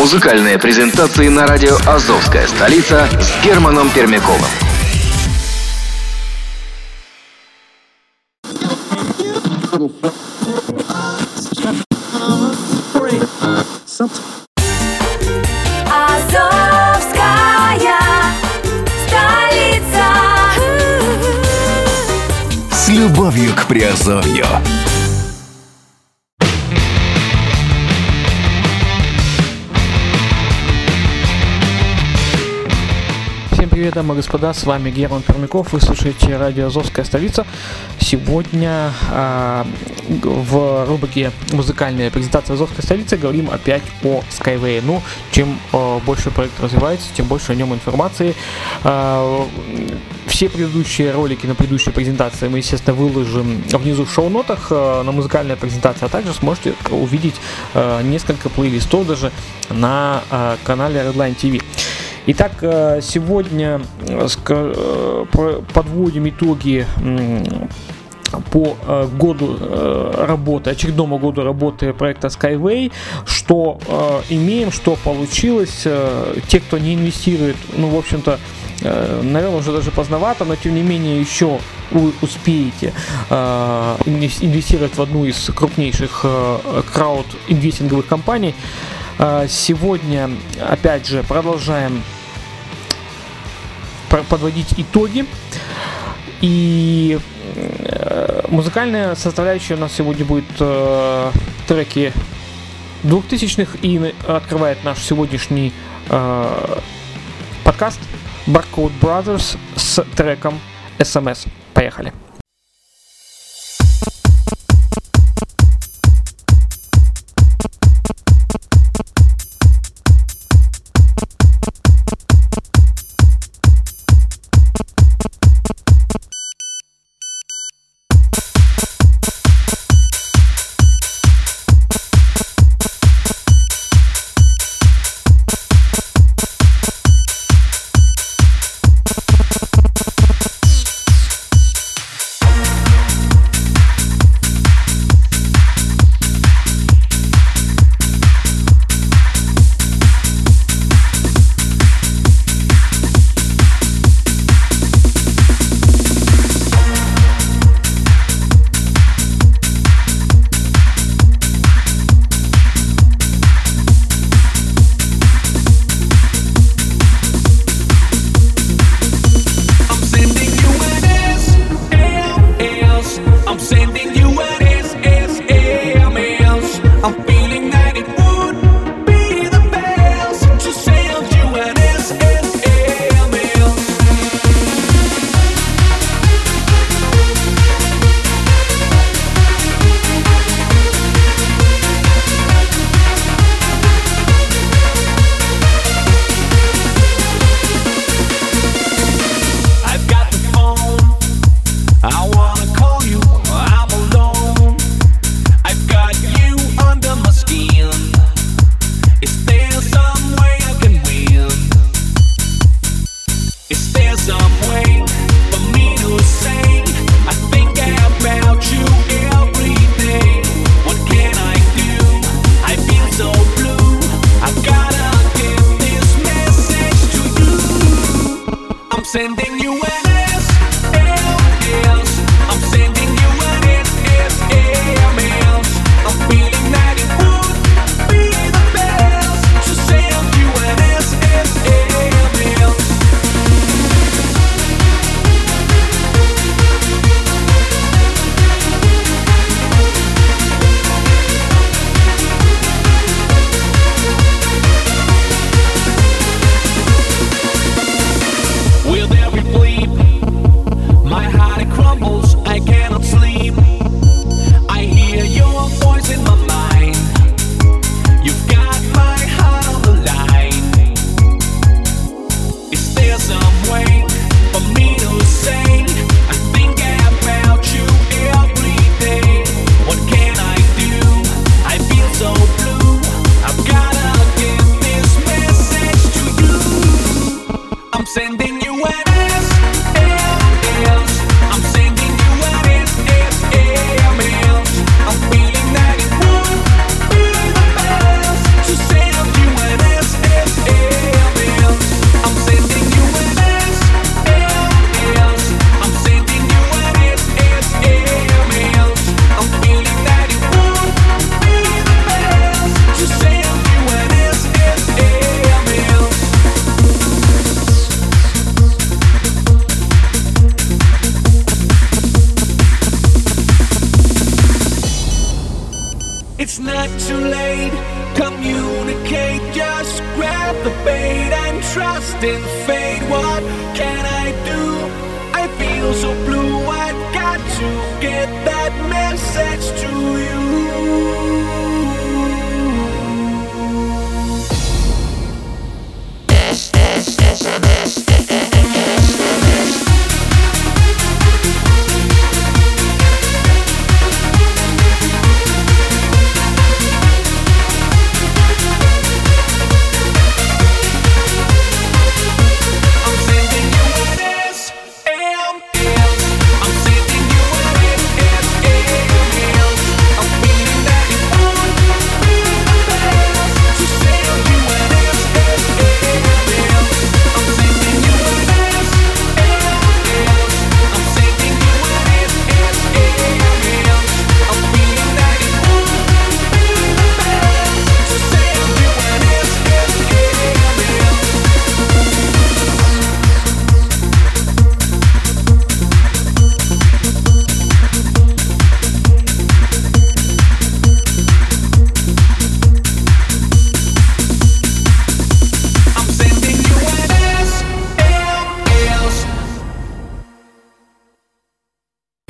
Музыкальные презентации на радио «Азовская столица» с Германом Пермяковым. Азовская столица. С любовью к Приазовью. Привет, дамы и господа, с вами Герман Пермяков, вы слушаете радио «Азовская столица». Сегодня г- в рубрике «Музыкальная презентация Азовской столицы» говорим опять о Skyway. Ну, чем а, больше проект развивается, тем больше о нем информации. А, все предыдущие ролики на предыдущей презентации мы, естественно, выложим внизу в шоу-нотах а, на музыкальная презентация, а также сможете увидеть а, несколько плейлистов даже на а, канале Redline TV. Итак, э, сегодня э, э, подводим итоги по году работы, очередному году работы проекта Skyway, что имеем, что получилось. Те, кто не инвестирует, ну, в общем-то, наверное, уже даже поздновато, но тем не менее еще успеете инвес- инвестировать в одну из крупнейших крауд-инвестинговых компаний. Э, Сегодня, опять же, продолжаем про- подводить итоги. И э, музыкальная составляющая у нас сегодня будет э, треки 2000-х и открывает наш сегодняшний э, подкаст Barcode Brothers с треком SMS. Поехали. Not too late. Communicate, just grab the bait and trust in fate.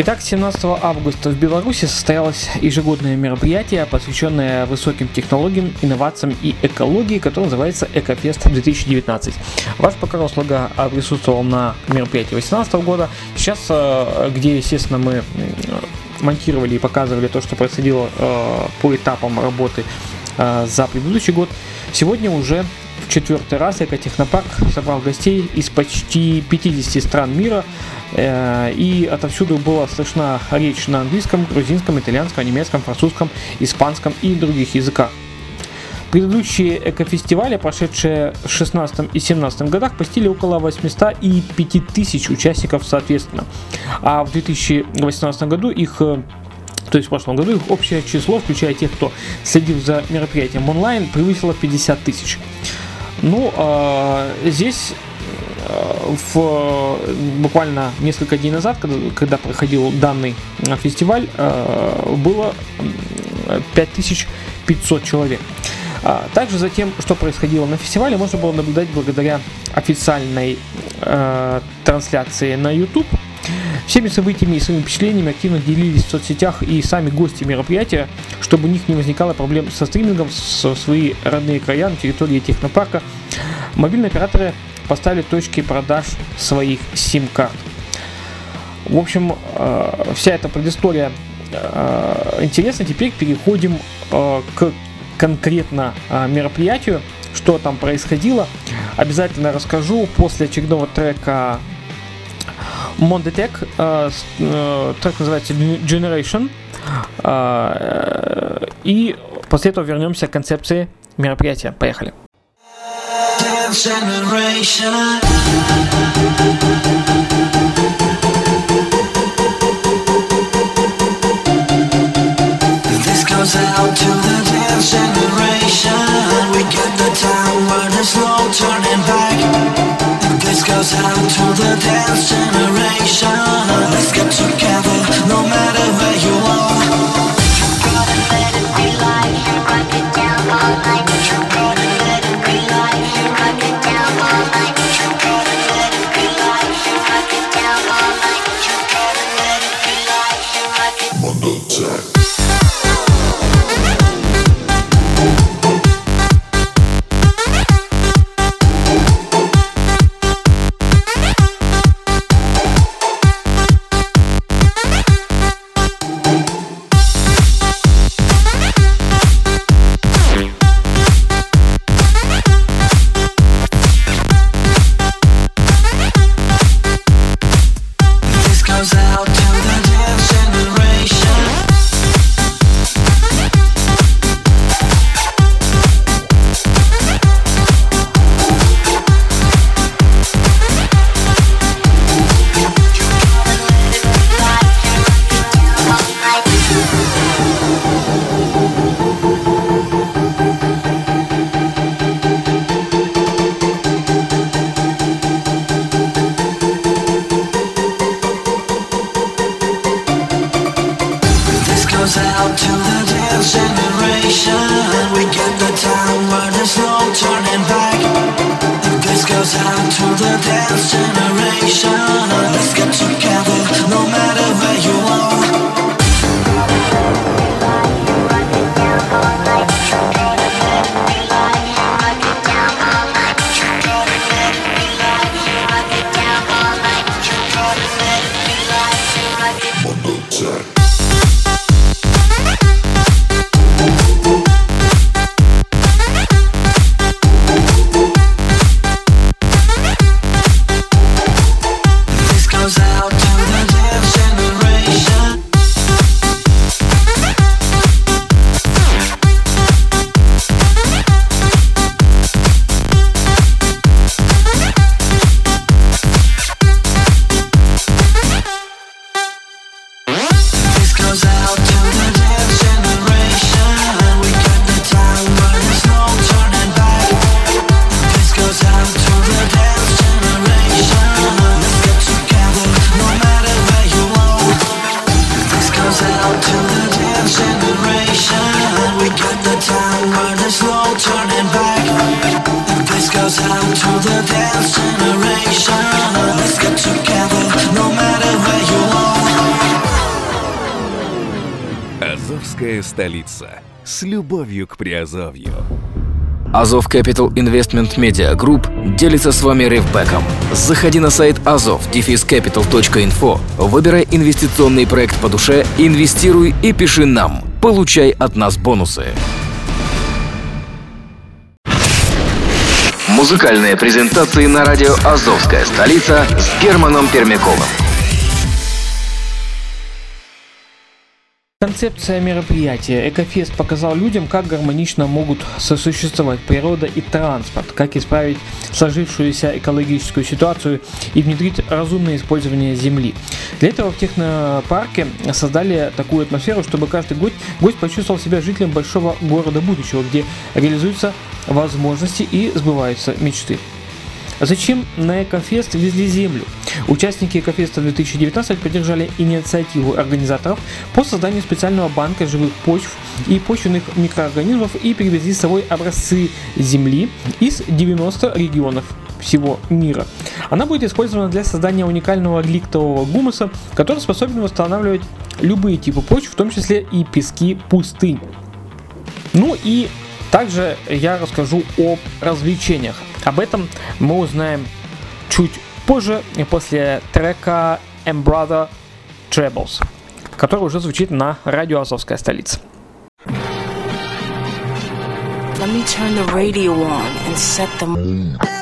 Итак, 17 августа в Беларуси состоялось ежегодное мероприятие, посвященное высоким технологиям, инновациям и экологии, которое называется Экофест 2019. Ваш покорный слуга а, присутствовал на мероприятии 2018 года. Сейчас, э, где, естественно, мы м, монтировали и показывали то, что происходило э, по этапам работы э, за предыдущий год, сегодня уже в четвертый раз Экотехнопарк собрал гостей из почти 50 стран мира, э, и отовсюду была слышна речь на английском, грузинском, итальянском, немецком, французском, испанском и других языках. Предыдущие экофестивали, прошедшие в 16 и 17 годах, посетили около 800 и 5000 участников соответственно. А в 2018 году их э, то есть в прошлом году их общее число, включая тех, кто следил за мероприятием онлайн, превысило 50 тысяч. Ну, а, здесь э, в, буквально несколько дней назад, когда, когда проходил данный э, фестиваль, э, было м, 5500 человек. А Также за тем, что происходило на фестивале, можно было наблюдать благодаря официальной э, трансляции на YouTube. Всеми событиями и своими впечатлениями активно делились в соцсетях и сами гости мероприятия, чтобы у них не возникало проблем со стримингом в свои родные края на территории технопарка. Мобильные операторы поставили точки продаж своих сим-карт. В общем, э, вся эта предыстория э, интересна. Теперь переходим э, к конкретно мероприятию, что там происходило. Обязательно расскажу после очередного трека Mondetech. э, э, Трек называется Generation. Э, И после этого вернемся к концепции мероприятия. Поехали. Generation. We get the time where there's no turning back. This goes out to the dance generation. Let's get together, no matter where you are. You gotta let it be like you're breaking down all night. To the dance generation. Любовью к Приазовью. Азов Capital Investment Media Group делится с вами ревбеком. Заходи на сайт azov capital.info, выбирай инвестиционный проект по душе, инвестируй и пиши нам. Получай от нас бонусы. Музыкальные презентации на радио «Азовская столица» с Германом Пермяковым. Концепция мероприятия «Экофест» показал людям, как гармонично могут сосуществовать природа и транспорт, как исправить сложившуюся экологическую ситуацию и внедрить разумное использование земли. Для этого в технопарке создали такую атмосферу, чтобы каждый гость, гость почувствовал себя жителем большого города будущего, где реализуются возможности и сбываются мечты. Зачем на Экофест везли землю? Участники Экофеста 2019 поддержали инициативу организаторов по созданию специального банка живых почв и почвенных микроорганизмов и привезли с собой образцы земли из 90 регионов всего мира. Она будет использована для создания уникального ликтового гумуса, который способен восстанавливать любые типы почв, в том числе и пески пустынь. Ну и также я расскажу об развлечениях. Об этом мы узнаем чуть позже, после трека M Brother Trebles, который уже звучит на радио Азовская столица. Let me turn the radio on and set the mood.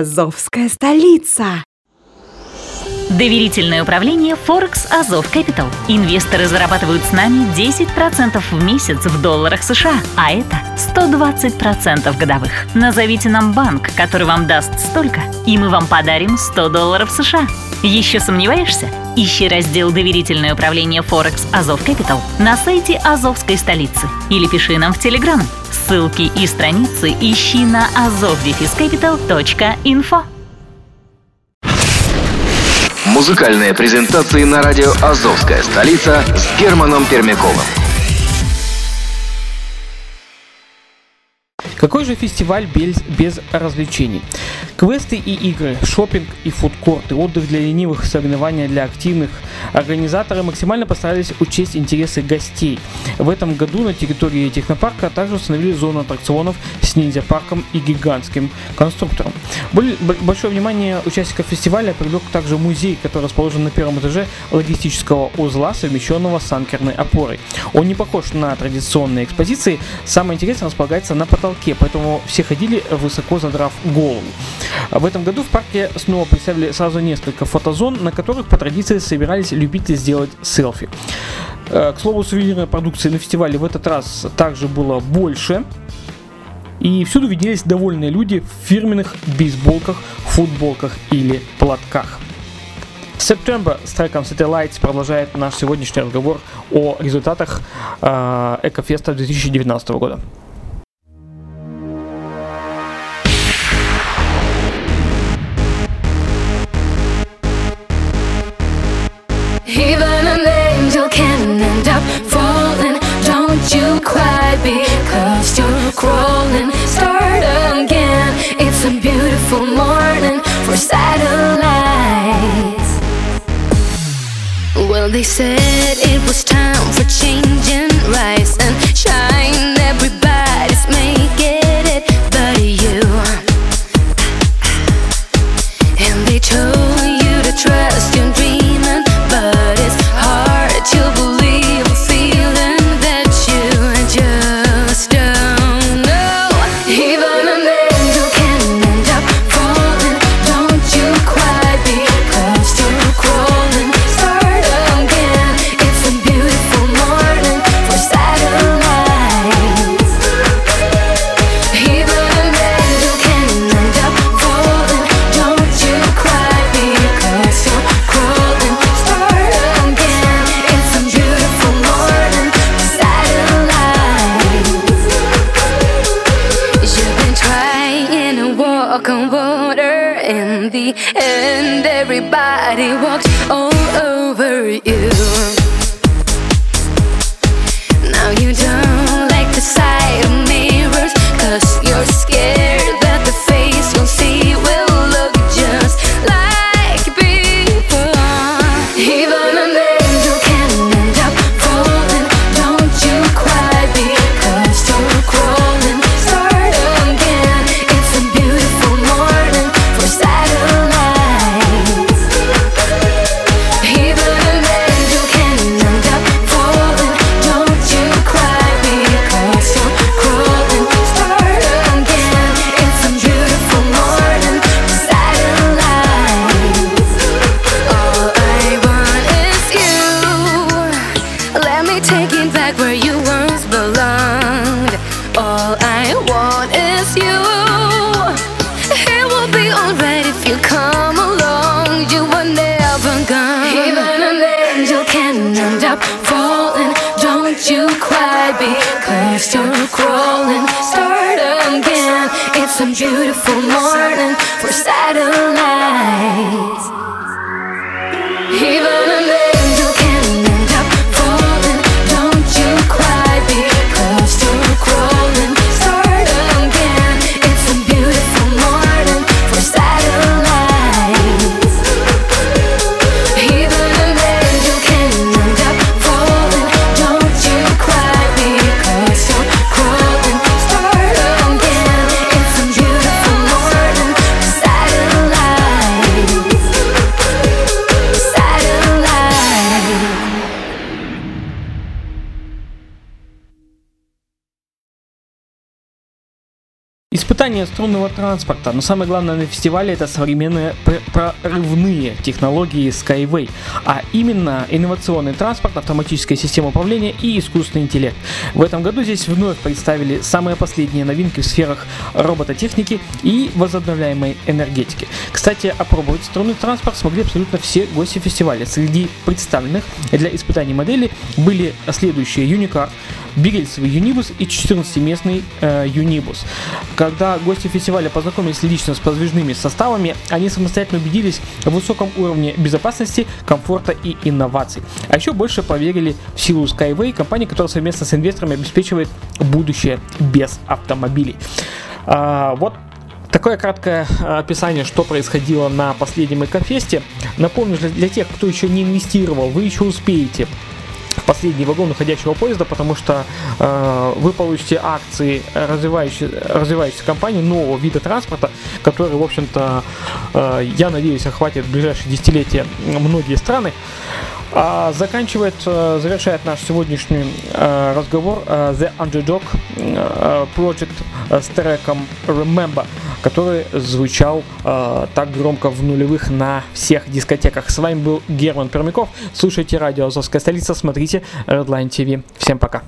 Азовская столица. Доверительное управление Forex Азов Capital. Инвесторы зарабатывают с нами 10% в месяц в долларах США, а это 120% годовых. Назовите нам банк, который вам даст столько, и мы вам подарим 100 долларов США. Еще сомневаешься? Ищи раздел «Доверительное управление Forex Азов Capital» на сайте Азовской столицы или пиши нам в Телеграм. Ссылки и страницы ищи на azovdefiscapital.info. Музыкальные презентации на радио «Азовская столица» с Германом Пермяковым. Какой же фестиваль без, без развлечений? Квесты и игры, шопинг и фудкорты, отдых для ленивых, соревнования для активных. Организаторы максимально постарались учесть интересы гостей. В этом году на территории технопарка также установили зону аттракционов с ниндзя-парком и гигантским конструктором. Большое внимание участников фестиваля привлек также музей, который расположен на первом этаже логистического узла, совмещенного с анкерной опорой. Он не похож на традиционные экспозиции, самое интересное располагается на потолке, поэтому все ходили высоко задрав голову. В этом году в парке снова представили сразу несколько фотозон, на которых по традиции собирались любители сделать селфи. Э, К слову, сувенирной продукции на фестивале в этот раз также было больше. И всюду виднелись довольные люди в фирменных бейсболках, футболках или платках. September с треком Satellites продолжает наш сегодняшний разговор о результатах э, Экофеста 2019 года. They said it was time for change and rise and shine. Everybody's making and everybody walks on. for morning Испытание струнного транспорта, но самое главное на фестивале это современные пр- прорывные технологии Skyway, а именно инновационный транспорт, автоматическая система управления и искусственный интеллект. В этом году здесь вновь представили самые последние новинки в сферах робототехники и возобновляемой энергетики. Кстати, опробовать струнный транспорт смогли абсолютно все гости фестиваля. Среди представленных для испытаний моделей были следующие Unicar, бирельсовый Юнибус и 14-местный э, Юнибус. Когда гости фестиваля познакомились лично с подвижными составами, они самостоятельно убедились в высоком уровне безопасности, комфорта и инноваций. А еще больше поверили в силу Skyway, компании, которая совместно с инвесторами обеспечивает будущее без автомобилей. А, вот Такое краткое а, описание, что происходило на последнем Экофесте. Напомню, для, для тех, кто еще не инвестировал, вы еще успеете последний вагон уходящего поезда, потому что э, вы получите акции развивающей, развивающейся компании нового вида транспорта, который, в общем-то, э, я надеюсь, охватит в ближайшие десятилетия многие страны. А заканчивает, э, завершает наш сегодняшний э, разговор э, The Underdog Project с треком Remember, который звучал так громко в нулевых на всех дискотеках. С вами был Герман Пермяков. Слушайте радио Азовская столица, смотрите Redline TV. Всем пока.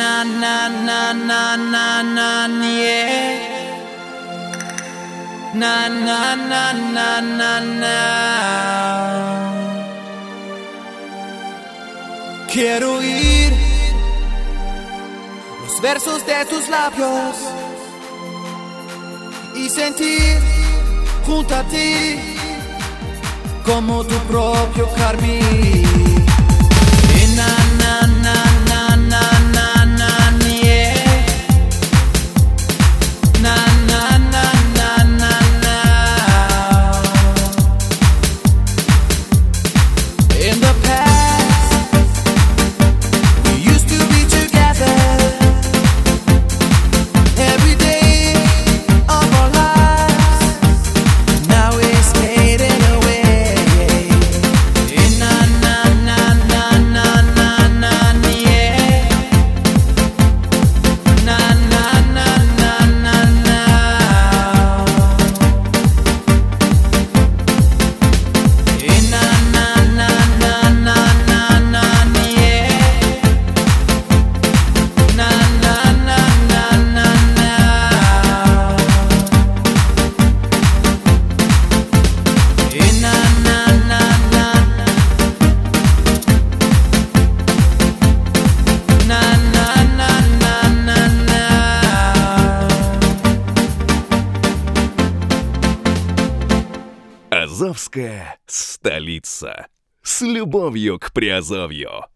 Na na na na na na yeah. Na na na na na na. Quiero ir los versos de tus labios y sentir junto a ti como tu propio carmín. Любовью к Приазовью.